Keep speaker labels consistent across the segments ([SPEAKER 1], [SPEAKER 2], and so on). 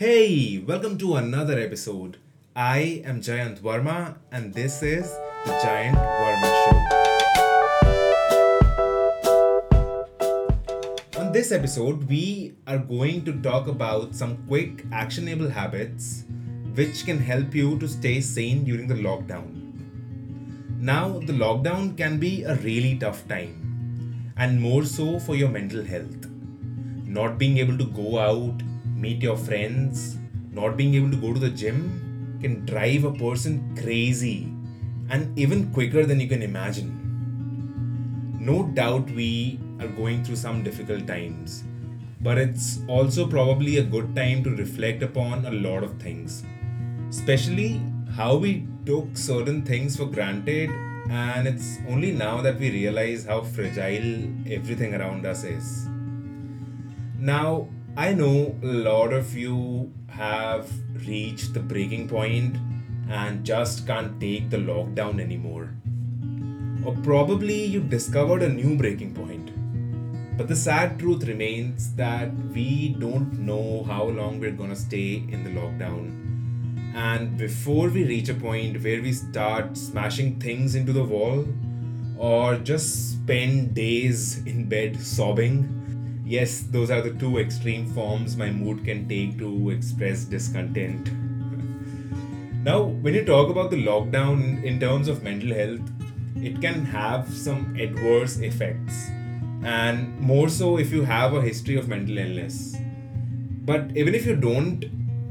[SPEAKER 1] Hey, welcome to another episode. I am Jayant Verma, and this is the Giant Verma Show. On this episode, we are going to talk about some quick, actionable habits which can help you to stay sane during the lockdown. Now, the lockdown can be a really tough time, and more so for your mental health. Not being able to go out, meet your friends, not being able to go to the gym can drive a person crazy and even quicker than you can imagine. No doubt we are going through some difficult times, but it's also probably a good time to reflect upon a lot of things, especially how we took certain things for granted, and it's only now that we realize how fragile everything around us is. Now, I know a lot of you have reached the breaking point and just can't take the lockdown anymore. Or probably you discovered a new breaking point. But the sad truth remains that we don't know how long we're gonna stay in the lockdown. And before we reach a point where we start smashing things into the wall or just spend days in bed sobbing, yes, those are the two extreme forms my mood can take to express discontent. now, when you talk about the lockdown in terms of mental health, it can have some adverse effects, and more so if you have a history of mental illness. But even if you don't,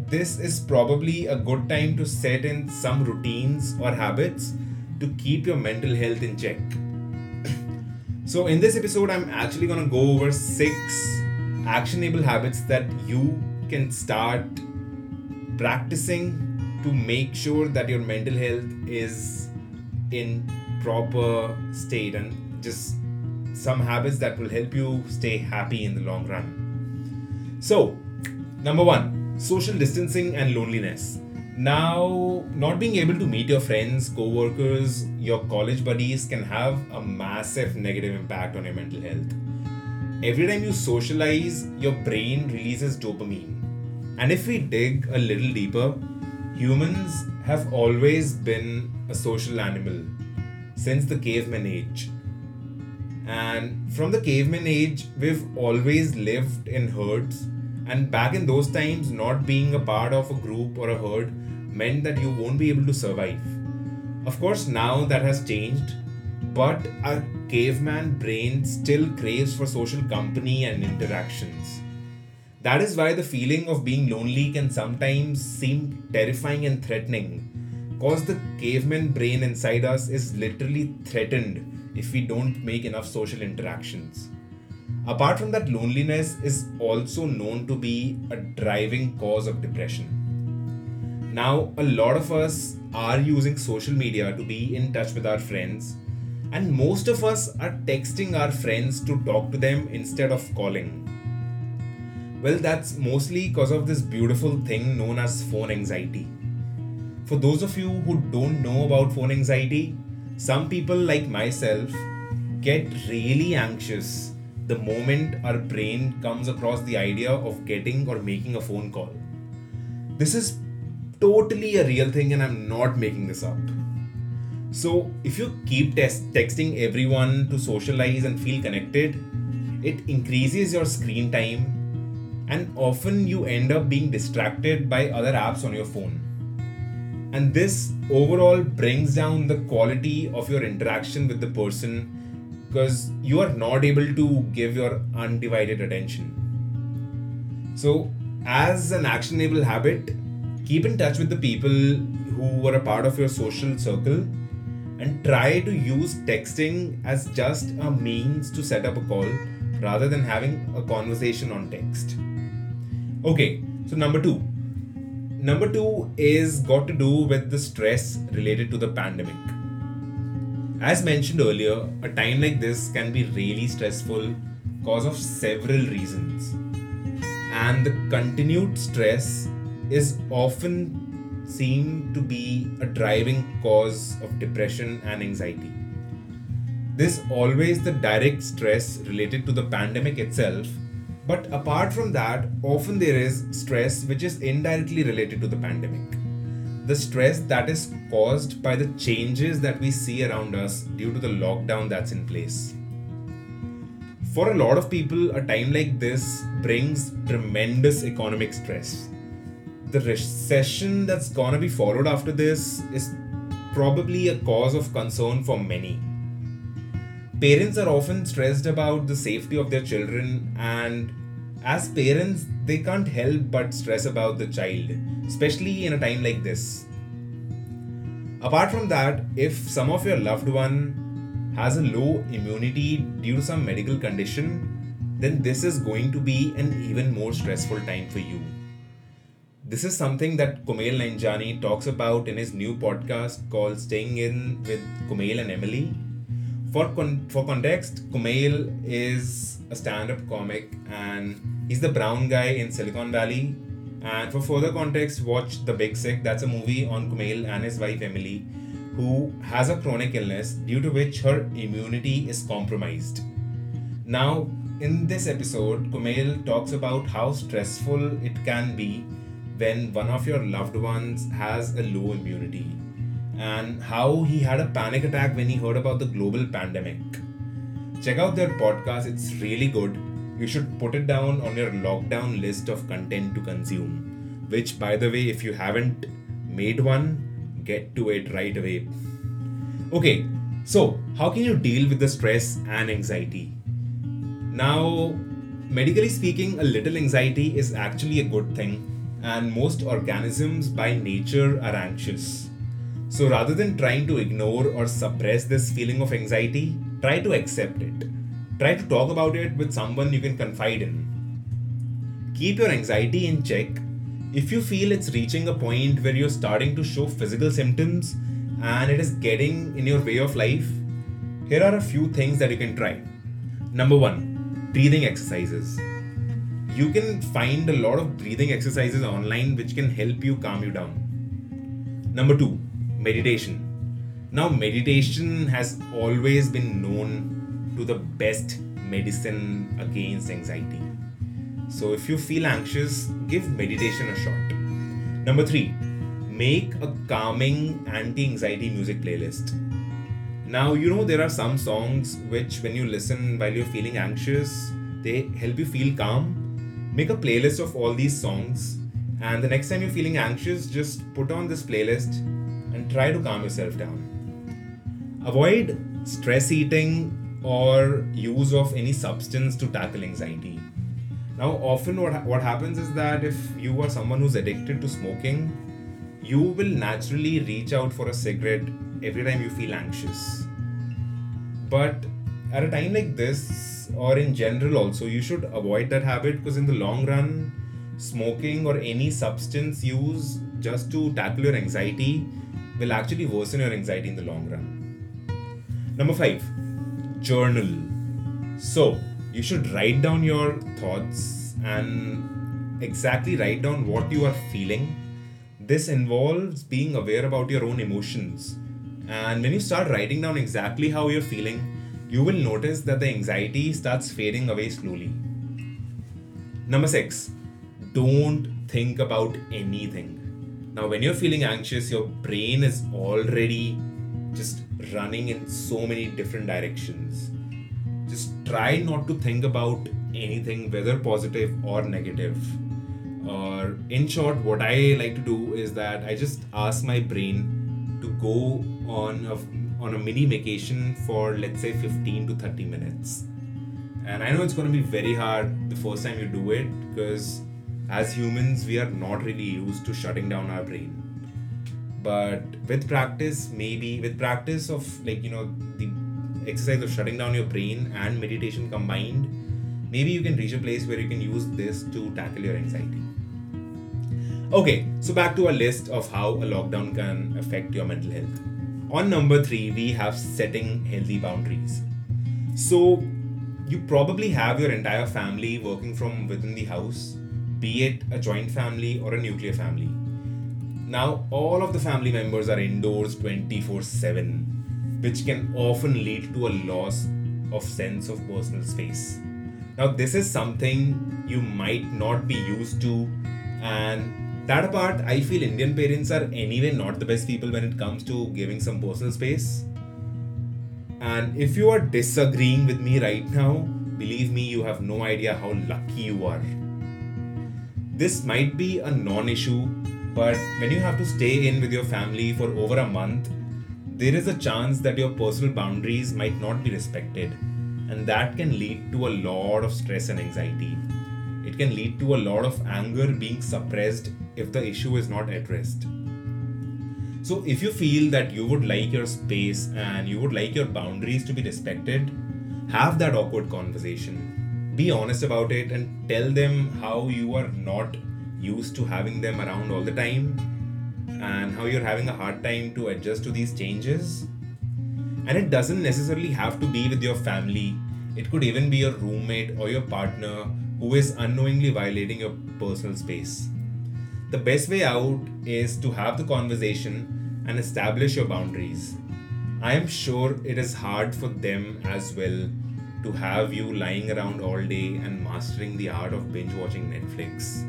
[SPEAKER 1] this is probably a good time to set in some routines or habits to keep your mental health in check. So, in this episode, I'm actually going to go over six actionable habits that you can start practicing to make sure that your mental health is in proper state and just some habits that will help you stay happy in the long run. So, number one, social distancing and loneliness. Now, not being able to meet your friends, co workers, your college buddies can have a massive negative impact on your mental health. Every time you socialize, your brain releases dopamine. And if we dig a little deeper, humans have always been a social animal since the caveman age. And from the caveman age, we've always lived in herds. And back in those times, not being a part of a group or a herd meant that you won't be able to survive. Of course, now that has changed, but our caveman brain still craves for social company and interactions. That is why the feeling of being lonely can sometimes seem terrifying and threatening, because the caveman brain inside us is literally threatened if we don't make enough social interactions. Apart from that, loneliness is also known to be a driving cause of depression. Now, a lot of us are using social media to be in touch with our friends, and most of us are texting our friends to talk to them instead of calling. Well, that's mostly because of this beautiful thing known as phone anxiety. For those of you who don't know about phone anxiety, some people like myself get really anxious the moment our brain comes across the idea of getting or making a phone call. This is totally a real thing and I'm not making this up. So, if you keep texting everyone to socialize and feel connected, it increases your screen time and often you end up being distracted by other apps on your phone. And this overall brings down the quality of your interaction with the person because you are not able to give your undivided attention. So, as an actionable habit, keep in touch with the people who were a part of your social circle and try to use texting as just a means to set up a call rather than having a conversation on text. Okay, so number two. Number two is got to do with the stress related to the pandemic. As mentioned earlier, a time like this can be really stressful because of several reasons. And the continued stress is often seen to be a driving cause of depression and anxiety. This always the direct stress related to the pandemic itself, But apart from that, often there is stress which is indirectly related to the pandemic. The stress that is caused by the changes that we see around us due to the lockdown that's in place. For a lot of people, a time like this brings tremendous economic stress. The recession that's gonna be followed after this is probably a cause of concern for many. Parents are often stressed about the safety of their children and as parents they can't help but stress about the child especially in a time like this. Apart from that if some of your loved one has a low immunity due to some medical condition then this is going to be an even more stressful time for you this is something that Kumail Nanjiani talks about in his new podcast called Staying In with Kumail and Emily for con- for context, Kumail is a stand-up comic and he's the brown guy in Silicon Valley. And for further context, watch The Big Sick. That's a movie on Kumail and his wife Emily, who has a chronic illness due to which her immunity is compromised. Now, in this episode, Kumail talks about how stressful it can be when one of your loved ones has a low immunity and how he had a panic attack when he heard about the global pandemic. Check out their podcast, it's really good. You should put it down on your lockdown list of content to consume. Which, by the way, if you haven't made one, get to it right away. Okay, so how can you deal with the stress and anxiety? Now, medically speaking, a little anxiety is actually a good thing, and most organisms by nature are anxious. So rather than trying to ignore or suppress this feeling of anxiety, try to accept it. Try to talk about it with someone you can confide in. Keep your anxiety in check. If you feel it's reaching a point where you're starting to show physical symptoms and it is getting in your way of life, here are a few things that you can try. Number one, breathing exercises. You can find a lot of breathing exercises online which can help you calm you down. Number two, meditation. Now, meditation has always been known to the best medicine against anxiety. So, if you feel anxious, give meditation a shot. Number three, make a calming anti anxiety music playlist. Now, you know, there are some songs which, when you listen while you're feeling anxious, they help you feel calm. Make a playlist of all these songs, and the next time you're feeling anxious, just put on this playlist and try to calm yourself down. Avoid stress eating or use of any substance to tackle anxiety. Now, often what, what happens is that if you are someone who's addicted to smoking, you will naturally reach out for a cigarette every time you feel anxious. But at a time like this, or in general also, you should avoid that habit because in the long run, smoking or any substance use just to tackle your anxiety will actually worsen your anxiety in the long run. Number five, journal. So, you should write down your thoughts and exactly write down what you are feeling. This involves being aware about your own emotions. And when you start writing down exactly how you're feeling, you will notice that the anxiety starts fading away slowly. Number six, don't think about anything. Now, when you're feeling anxious, your brain is already just running in so many different directions. Just try not to think about anything, whether positive or negative. Or, in short, what I like to do is that I just ask my brain to go on a, on a mini vacation for, let's say, 15 to 30 minutes. And I know it's going to be very hard the first time you do it because as humans, we are not really used to shutting down our brain. But with practice, maybe with practice of like, you know, the exercise of shutting down your brain and meditation combined, maybe you can reach a place where you can use this to tackle your anxiety. Okay, so back to our list of how a lockdown can affect your mental health. On number three, we have setting healthy boundaries. So, you probably have your entire family working from within the house be it a joint family or a nuclear family. Now, all of the family members are indoors 24 7, which can often lead to a loss of sense of personal space. Now, this is something you might not be used to, and that apart, I feel Indian parents are anyway not the best people when it comes to giving some personal space. And if you are disagreeing with me right now, believe me, you have no idea how lucky you are. This might be a non issue, but when you have to stay in with your family for over a month, there is a chance that your personal boundaries might not be respected, and that can lead to a lot of stress and anxiety. It can lead to a lot of anger being suppressed if the issue is not addressed. So, if you feel that you would like your space and you would like your boundaries to be respected, have that awkward conversation. Be honest about it and tell them how you are not used to having them around all the time and how you're having a hard time to adjust to these changes. And it doesn't necessarily have to be with your family, it could even be your roommate or your partner who is unknowingly violating your personal space. The best way out is to have the conversation and establish your boundaries. I am sure it is hard for them as well to have you lying around all day and mastering the art of binge watching Netflix.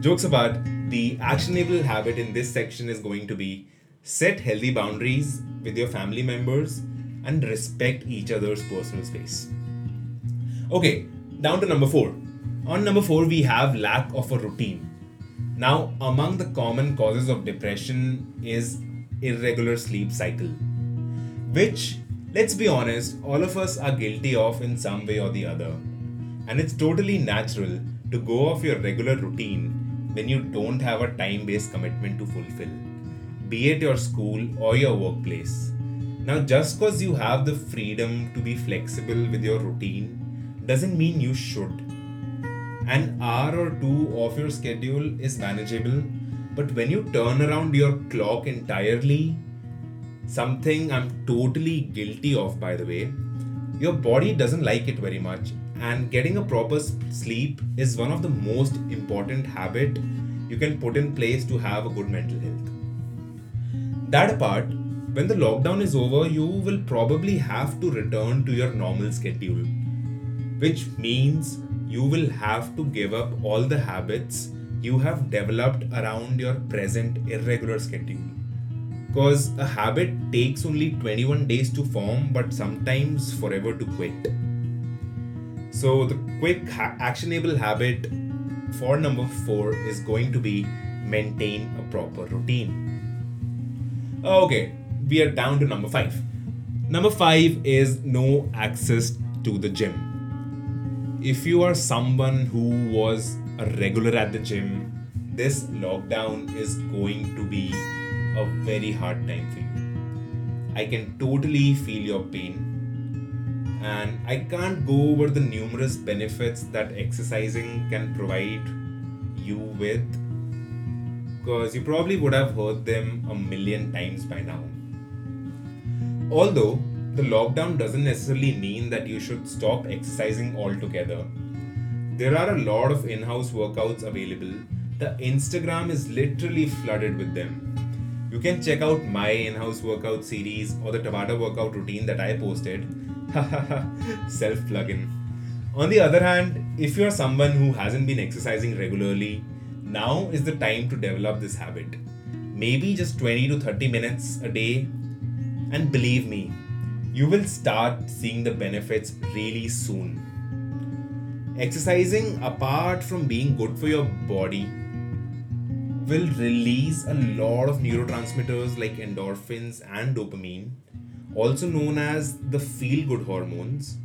[SPEAKER 1] Jokes apart, the actionable habit in this section is going to be set healthy boundaries with your family members and respect each other's personal space. Okay, down to number four. On number four, we have lack of a routine. Now, among the common causes of depression is irregular sleep cycle, which, let's be honest, all of us are guilty of in some way or the other. And it's totally natural to go off your regular routine when you don't have a time based commitment to fulfill, be it your school or your workplace. Now, just because you have the freedom to be flexible with your routine doesn't mean you should. An hour or two of your schedule is manageable, but when you turn around your clock entirely, something I'm totally guilty of, by the way, your body doesn't like it very much and getting a proper sleep is one of the most important habit you can put in place to have a good mental health. That apart when the lockdown is over you will probably have to return to your normal schedule which means you will have to give up all the habits you have developed around your present irregular schedule because a habit takes only 21 days to form but sometimes forever to quit so the quick ha- actionable habit for number four is going to be maintain a proper routine. Uh, okay, we are down to number five. Number five is no access to the gym. If you are someone who was a regular at the gym, this lockdown is going to be a very hard time for you. I can totally feel your pain and I can't go over the numerous benefits that exercising can provide you with because you probably would have heard them a million times by now. Although the lockdown doesn't necessarily mean that you should stop exercising altogether, there are a lot of in house workouts available. The Instagram is literally flooded with them. You can check out my in house workout series or the Tabata workout routine that I posted Self plugin. On the other hand, if you're someone who hasn't been exercising regularly, now is the time to develop this habit. Maybe just 20 to 30 minutes a day. And believe me, you will start seeing the benefits really soon. Exercising, apart from being good for your body, will release a lot of neurotransmitters like endorphins and dopamine also known as the feel good hormones.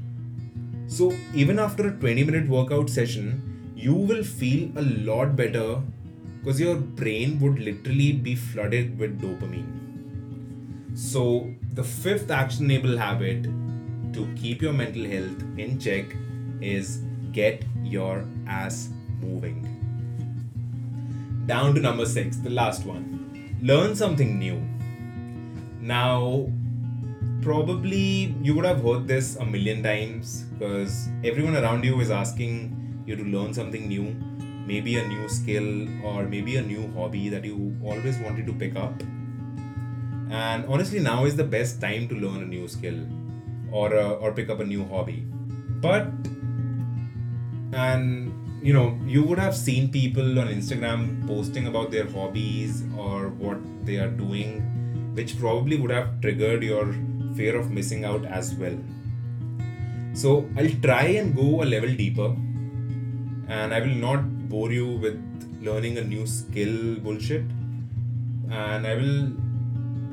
[SPEAKER 1] So, even after a 20 minute workout session, you will feel a lot better because your brain would literally be flooded with dopamine. So, the fifth actionable habit to keep your mental health in check is get your ass moving. Down to number six, the last one. Learn something new. Now, probably you would have heard this a million times because everyone around you is asking you to learn something new, maybe a new skill or maybe a new hobby that you always wanted to pick up. And honestly, now is the best time to learn a new skill or uh, or pick up a new hobby. But and you know you would have seen people on instagram posting about their hobbies or what they are doing which probably would have triggered your fear of missing out as well so i'll try and go a level deeper and i will not bore you with learning a new skill bullshit and i will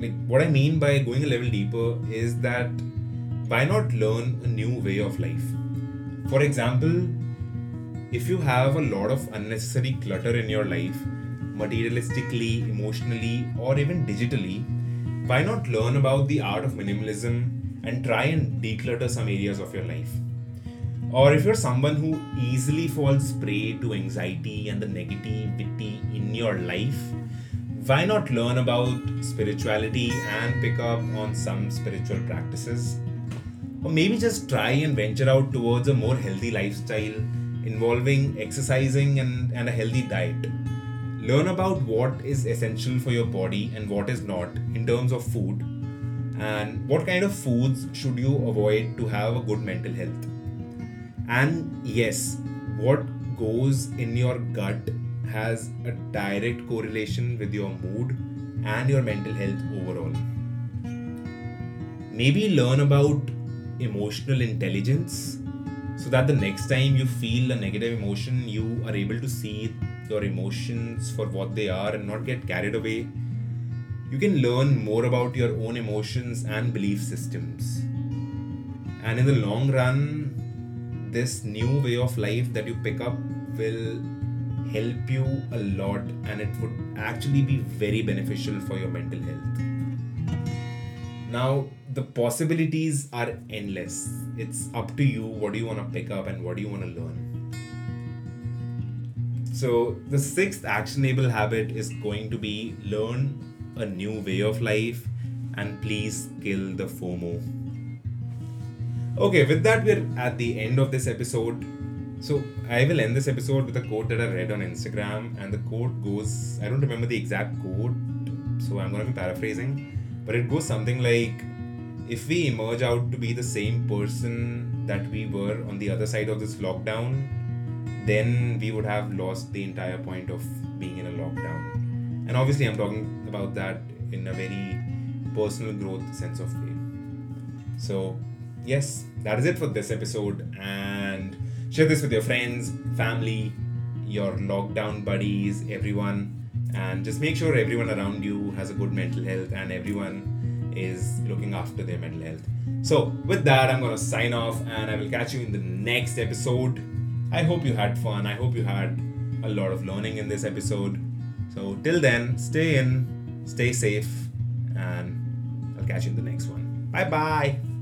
[SPEAKER 1] like what i mean by going a level deeper is that why not learn a new way of life for example if you have a lot of unnecessary clutter in your life, materialistically, emotionally, or even digitally, why not learn about the art of minimalism and try and declutter some areas of your life? Or if you're someone who easily falls prey to anxiety and the negativity in your life, why not learn about spirituality and pick up on some spiritual practices? Or maybe just try and venture out towards a more healthy lifestyle involving exercising and, and a healthy diet. Learn about what is essential for your body and what is not in terms of food, and what kind of foods should you avoid to have a good mental health. And yes, what goes in your gut has a direct correlation with your mood and your mental health overall. Maybe learn about emotional intelligence so that the next time you feel a negative emotion, you are able to see your emotions for what they are and not get carried away. You can learn more about your own emotions and belief systems. And in the long run, this new way of life that you pick up will help you a lot and it would actually be very beneficial for your mental health. Now, the possibilities are endless. It's up to you what do you want to pick up and what do you want to learn. So, the sixth actionable habit is going to be learn a new way of life and please kill the FOMO. Okay, with that, we're at the end of this episode. So, I will end this episode with a quote that I read on Instagram, and the quote goes I don't remember the exact quote, so I'm to be paraphrasing, but it goes something like if we emerge out to be the same person that we were on the other side of this lockdown, then we would have lost the entire point of being in a lockdown. And obviously, I'm talking about that in a very personal growth sense of way. So, yes, that is it for this episode. And share this with your friends, family, your lockdown buddies, everyone. And just make sure everyone around you has a good mental health and everyone is looking after their mental health. So, with that, I'm to sign off and I will catch you in the next episode. I hope you had fun. I hope you had a lot of learning in this episode. So, till then, stay in, stay safe, and I'll catch you in the next one. Bye bye.